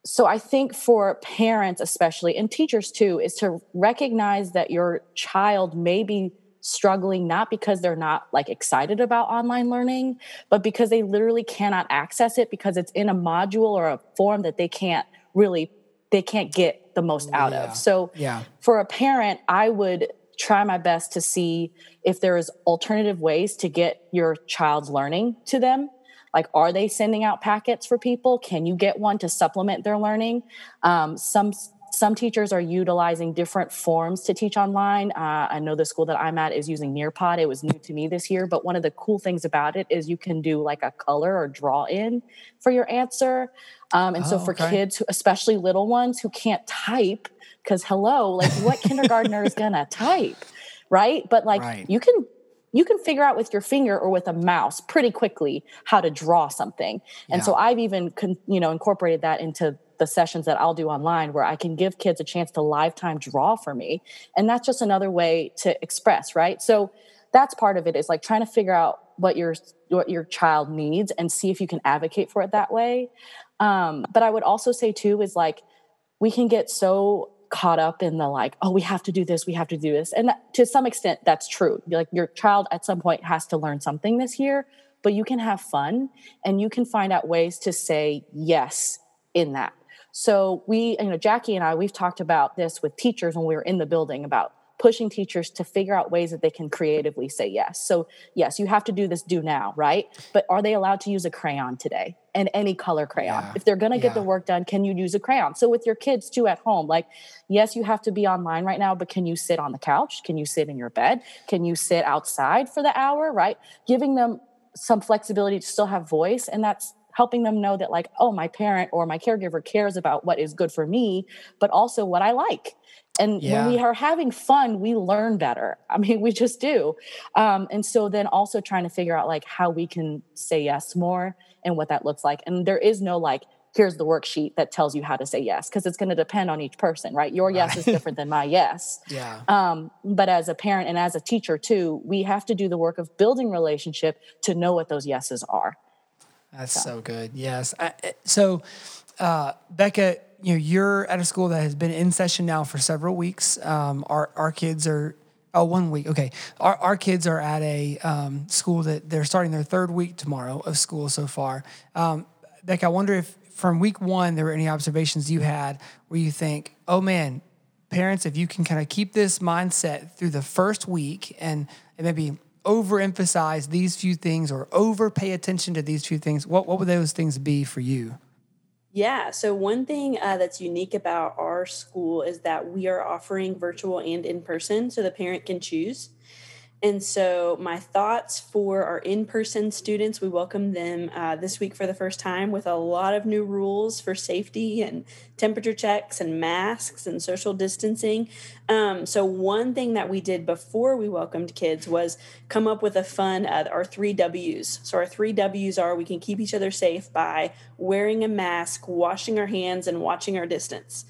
so I think for parents, especially, and teachers too, is to recognize that your child may be struggling not because they're not like excited about online learning, but because they literally cannot access it because it's in a module or a form that they can't really they can't get the most out yeah. of. So yeah. for a parent, I would try my best to see if there is alternative ways to get your child's learning to them like are they sending out packets for people can you get one to supplement their learning um, some some teachers are utilizing different forms to teach online. Uh, I know the school that I'm at is using Nearpod. It was new to me this year, but one of the cool things about it is you can do like a color or draw in for your answer. Um, and oh, so for okay. kids, especially little ones who can't type, because hello, like what kindergartner is gonna type, right? But like right. you can you can figure out with your finger or with a mouse pretty quickly how to draw something. And yeah. so I've even con- you know incorporated that into the sessions that I'll do online where I can give kids a chance to lifetime draw for me. And that's just another way to express, right? So that's part of it is like trying to figure out what your what your child needs and see if you can advocate for it that way. Um, but I would also say too is like we can get so caught up in the like, oh, we have to do this, we have to do this. And that, to some extent, that's true. Like your child at some point has to learn something this year, but you can have fun and you can find out ways to say yes in that. So we, you know, Jackie and I, we've talked about this with teachers when we were in the building about pushing teachers to figure out ways that they can creatively say yes. So, yes, you have to do this do now, right? But are they allowed to use a crayon today and any color crayon? Yeah. If they're going to yeah. get the work done, can you use a crayon? So, with your kids too at home, like, yes, you have to be online right now, but can you sit on the couch? Can you sit in your bed? Can you sit outside for the hour, right? Giving them some flexibility to still have voice. And that's helping them know that like oh my parent or my caregiver cares about what is good for me but also what i like and yeah. when we are having fun we learn better i mean we just do um, and so then also trying to figure out like how we can say yes more and what that looks like. And there is no like here's the worksheet that tells you how to say yes because it's going to depend on each person right? Your yes is different than my yes. Yeah. Um, but as a parent and as a teacher too we have to do the work of building relationship to know what those yeses are. That's so, so good. Yes. I, so, uh, Becca, you know, you're at a school that has been in session now for several weeks. Um, our our kids are oh one week. Okay, our our kids are at a um, school that they're starting their third week tomorrow of school so far. Um, Becca, I wonder if from week one there were any observations you had where you think, oh man, parents, if you can kind of keep this mindset through the first week and, and maybe overemphasize these few things or over pay attention to these few things, what, what would those things be for you? Yeah, so one thing uh, that's unique about our school is that we are offering virtual and in person, so the parent can choose. And so, my thoughts for our in person students, we welcome them uh, this week for the first time with a lot of new rules for safety and temperature checks and masks and social distancing. Um, so, one thing that we did before we welcomed kids was come up with a fun, uh, our three W's. So, our three W's are we can keep each other safe by wearing a mask, washing our hands, and watching our distance.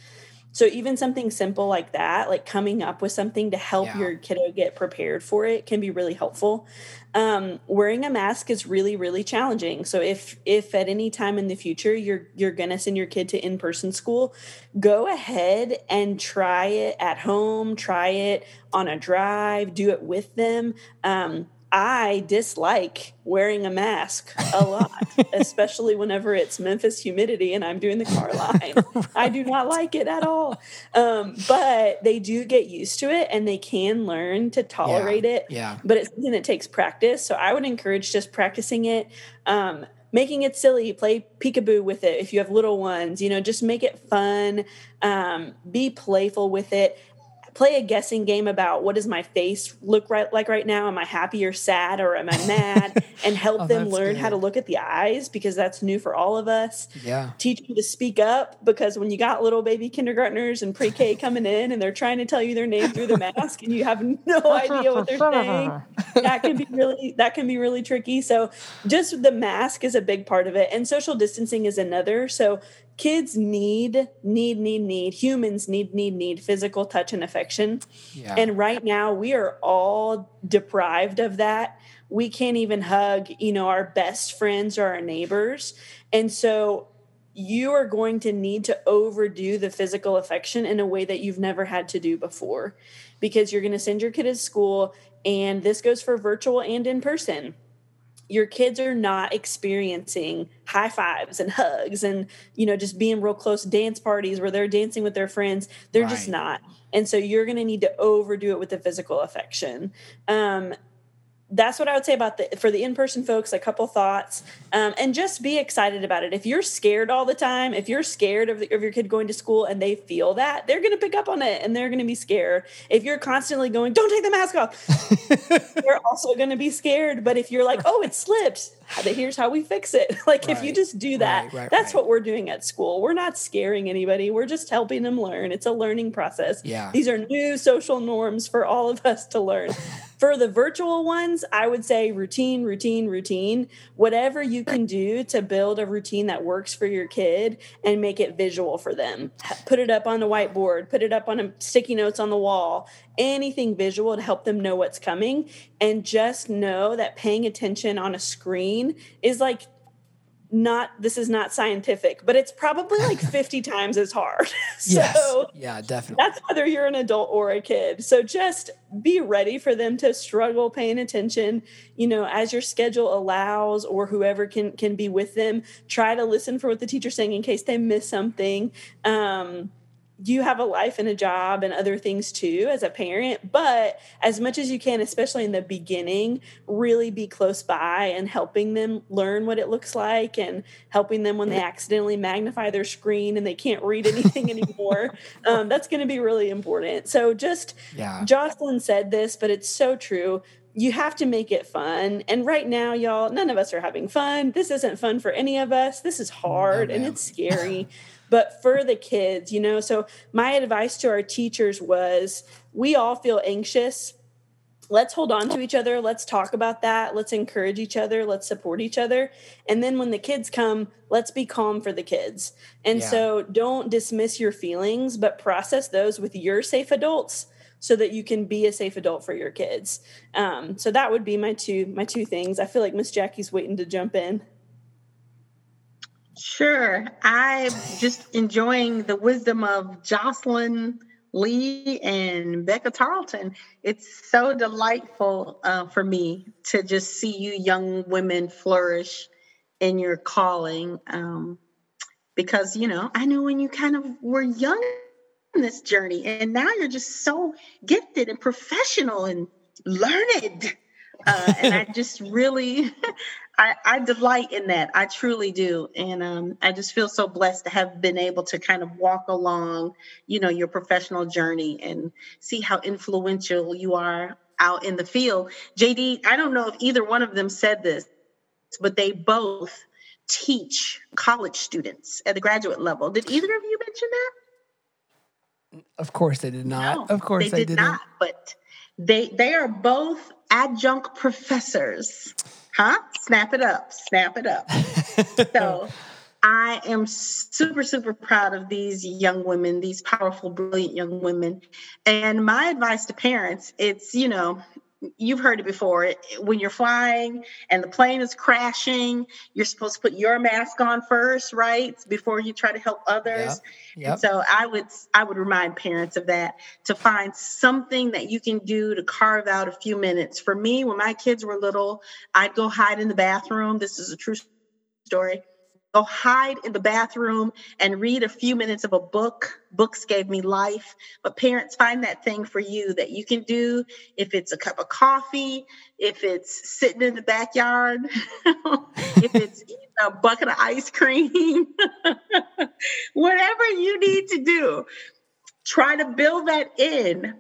So even something simple like that, like coming up with something to help yeah. your kiddo get prepared for it can be really helpful. Um, wearing a mask is really, really challenging. So if if at any time in the future you're you're gonna send your kid to in-person school, go ahead and try it at home, try it on a drive, do it with them. Um, I dislike wearing a mask a lot, especially whenever it's Memphis humidity and I'm doing the car line. right. I do not like it at all. Um, but they do get used to it and they can learn to tolerate yeah. it. Yeah. But it's something that takes practice. So I would encourage just practicing it. Um, making it silly play peekaboo with it if you have little ones you know just make it fun um, be playful with it play a guessing game about what does my face look right like right now? Am i happy or sad or am i mad? Oh, and help oh, them learn good. how to look at the eyes because that's new for all of us. Yeah. Teach them to speak up because when you got little baby kindergartners and pre-k coming in and they're trying to tell you their name through the mask and you have no idea what they're saying that can be really that can be really tricky. So just the mask is a big part of it and social distancing is another. So kids need need need need humans need need need physical touch and affection. Yeah. and right now we are all deprived of that. We can't even hug you know our best friends or our neighbors. And so you are going to need to overdo the physical affection in a way that you've never had to do before because you're going to send your kid to school and this goes for virtual and in person your kids are not experiencing high fives and hugs and you know just being real close dance parties where they're dancing with their friends. They're right. just not. And so you're going to need to overdo it with the physical affection. Um, that's what I would say about the for the in person folks. A couple thoughts, um, and just be excited about it. If you're scared all the time, if you're scared of, the, of your kid going to school and they feel that, they're going to pick up on it and they're going to be scared. If you're constantly going, "Don't take the mask off," they're also going to be scared. But if you're like, "Oh, it slipped," here's how we fix it. Like right. if you just do that, right, right, that's what we're doing at school. We're not scaring anybody. We're just helping them learn. It's a learning process. Yeah. These are new social norms for all of us to learn. For the virtual ones, I would say routine, routine, routine. Whatever you can do to build a routine that works for your kid and make it visual for them. Put it up on the whiteboard, put it up on a sticky notes on the wall, anything visual to help them know what's coming. And just know that paying attention on a screen is like not this is not scientific, but it's probably like 50 times as hard. so yes. yeah, definitely. That's whether you're an adult or a kid. So just be ready for them to struggle paying attention, you know, as your schedule allows or whoever can can be with them. Try to listen for what the teacher's saying in case they miss something. Um, you have a life and a job and other things too as a parent but as much as you can especially in the beginning really be close by and helping them learn what it looks like and helping them when they accidentally magnify their screen and they can't read anything anymore um, that's going to be really important so just yeah. jocelyn said this but it's so true you have to make it fun. And right now, y'all, none of us are having fun. This isn't fun for any of us. This is hard and it's scary. but for the kids, you know. So my advice to our teachers was we all feel anxious. Let's hold on to each other. Let's talk about that. Let's encourage each other. Let's support each other. And then when the kids come, let's be calm for the kids. And yeah. so don't dismiss your feelings, but process those with your safe adults so that you can be a safe adult for your kids. Um, so that would be my two my two things. I feel like Miss Jackie's waiting to jump in. Sure. I'm just enjoying the wisdom of Jocelyn Lee and Becca Tarleton. It's so delightful uh, for me to just see you young women flourish in your calling. Um, because, you know, I know when you kind of were young in this journey, and now you're just so gifted and professional and learned. Uh, and I just really, I, I, delight in that. I truly do, and um, I just feel so blessed to have been able to kind of walk along, you know, your professional journey and see how influential you are out in the field. JD, I don't know if either one of them said this, but they both teach college students at the graduate level. Did either of you mention that? Of course they did not. No, of course they, they did not. But they they are both adjunct professors. Huh? Snap it up. Snap it up. so I am super, super proud of these young women, these powerful, brilliant young women. And my advice to parents, it's, you know, you've heard it before. When you're flying and the plane is crashing, you're supposed to put your mask on first, right? Before you try to help others. Yep. Yep. so I would I would remind parents of that to find something that you can do to carve out a few minutes. For me, when my kids were little, I'd go hide in the bathroom. This is a true story go hide in the bathroom and read a few minutes of a book. Books gave me life. But parents, find that thing for you that you can do. If it's a cup of coffee, if it's sitting in the backyard, if it's a bucket of ice cream, whatever you need to do, try to build that in.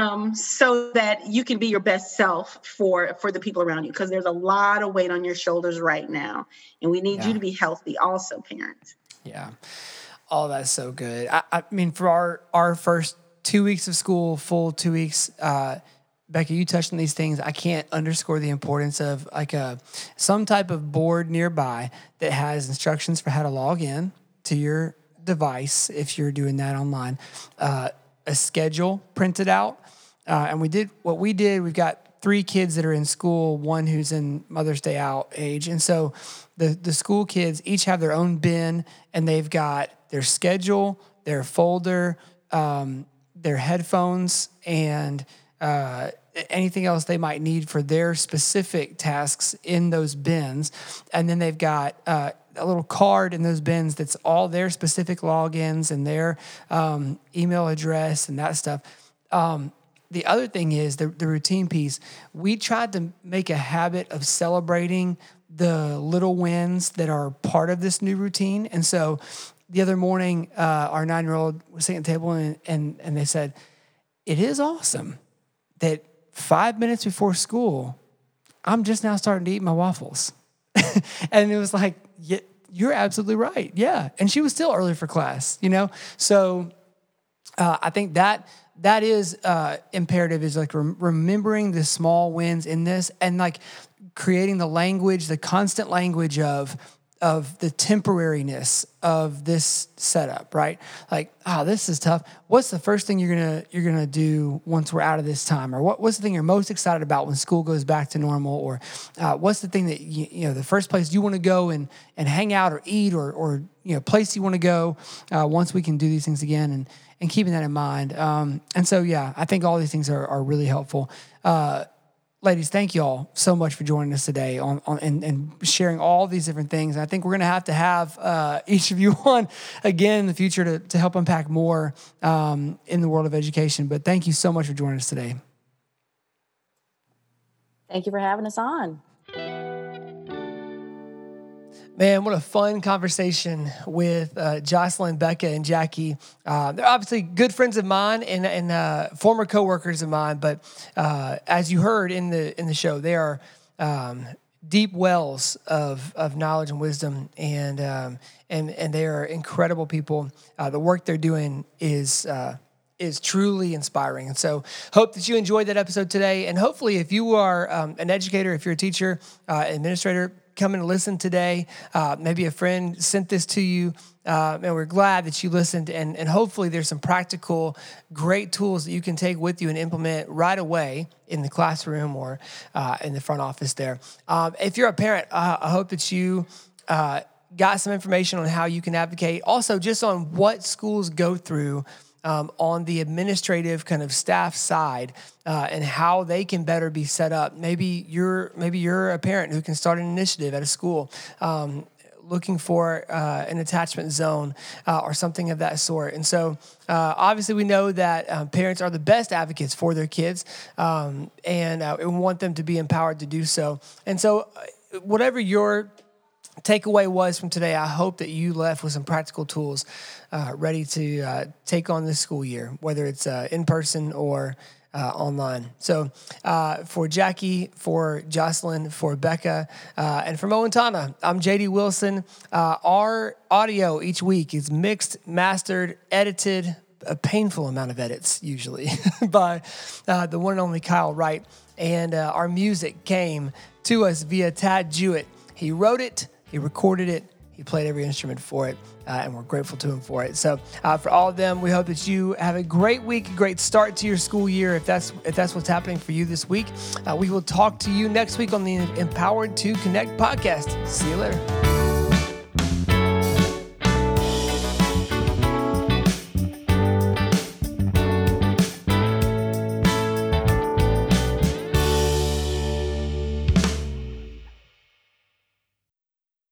Um, so that you can be your best self for for the people around you because there's a lot of weight on your shoulders right now and we need yeah. you to be healthy also parents yeah oh that's so good I, I, mean for our our first two weeks of school full two weeks uh, Becca, you touched on these things. I can't underscore the importance of like a some type of board nearby that has instructions for how to log in to your device if you're doing that online. Uh, a schedule printed out. Uh, and we did what we did. We've got three kids that are in school, one who's in Mother's Day out age. And so the, the school kids each have their own bin and they've got their schedule, their folder, um, their headphones, and uh, anything else they might need for their specific tasks in those bins. And then they've got uh, a little card in those bins that's all their specific logins and their um, email address and that stuff. Um, the other thing is the, the routine piece. We tried to make a habit of celebrating the little wins that are part of this new routine. And so the other morning, uh, our nine year old was sitting at the table and, and, and they said, It is awesome that five minutes before school, I'm just now starting to eat my waffles. and it was like, yeah, you're absolutely right. Yeah. And she was still early for class, you know? So uh, I think that that is uh, imperative is like rem- remembering the small wins in this and like creating the language, the constant language of of the temporariness of this setup, right? Like, oh, this is tough. What's the first thing you're gonna you're gonna do once we're out of this time, or what, what's the thing you're most excited about when school goes back to normal, or uh, what's the thing that you, you know the first place you want to go and and hang out or eat or or you know place you want to go uh, once we can do these things again and and keeping that in mind. Um, and so yeah, I think all these things are are really helpful. Uh, ladies, thank you all so much for joining us today on, on and, and, sharing all these different things. I think we're going to have to have uh, each of you on again in the future to, to help unpack more um, in the world of education. But thank you so much for joining us today. Thank you for having us on. Man, what a fun conversation with uh, Jocelyn, Becca, and Jackie. Uh, they're obviously good friends of mine and, and uh, former coworkers of mine. But uh, as you heard in the in the show, they are um, deep wells of of knowledge and wisdom, and um, and and they are incredible people. Uh, the work they're doing is uh, is truly inspiring. And so, hope that you enjoyed that episode today. And hopefully, if you are um, an educator, if you're a teacher, uh, administrator, come to listen today. Uh, maybe a friend sent this to you, uh, and we're glad that you listened. And, and hopefully, there's some practical, great tools that you can take with you and implement right away in the classroom or uh, in the front office there. Um, if you're a parent, I hope that you uh, got some information on how you can advocate. Also, just on what schools go through um, on the administrative kind of staff side uh, and how they can better be set up. Maybe you're maybe you're a parent who can start an initiative at a school. Um, looking for uh, an attachment zone uh, or something of that sort. And so, uh, obviously, we know that um, parents are the best advocates for their kids, um, and uh, we want them to be empowered to do so. And so, uh, whatever your takeaway was from today, I hope that you left with some practical tools uh, ready to uh, take on this school year, whether it's uh, in person or uh, online. So uh, for Jackie, for Jocelyn, for Becca, uh, and for Moantana, I'm JD Wilson. Our audio each week is mixed, mastered, edited, a painful amount of edits usually by uh, the one and only Kyle Wright. And uh, our music came to us via Tad Jewett. He wrote it, he recorded it, he played every instrument for it, uh, and we're grateful to him for it. So, uh, for all of them, we hope that you have a great week, a great start to your school year. If that's if that's what's happening for you this week, uh, we will talk to you next week on the Empowered to Connect podcast. See you later.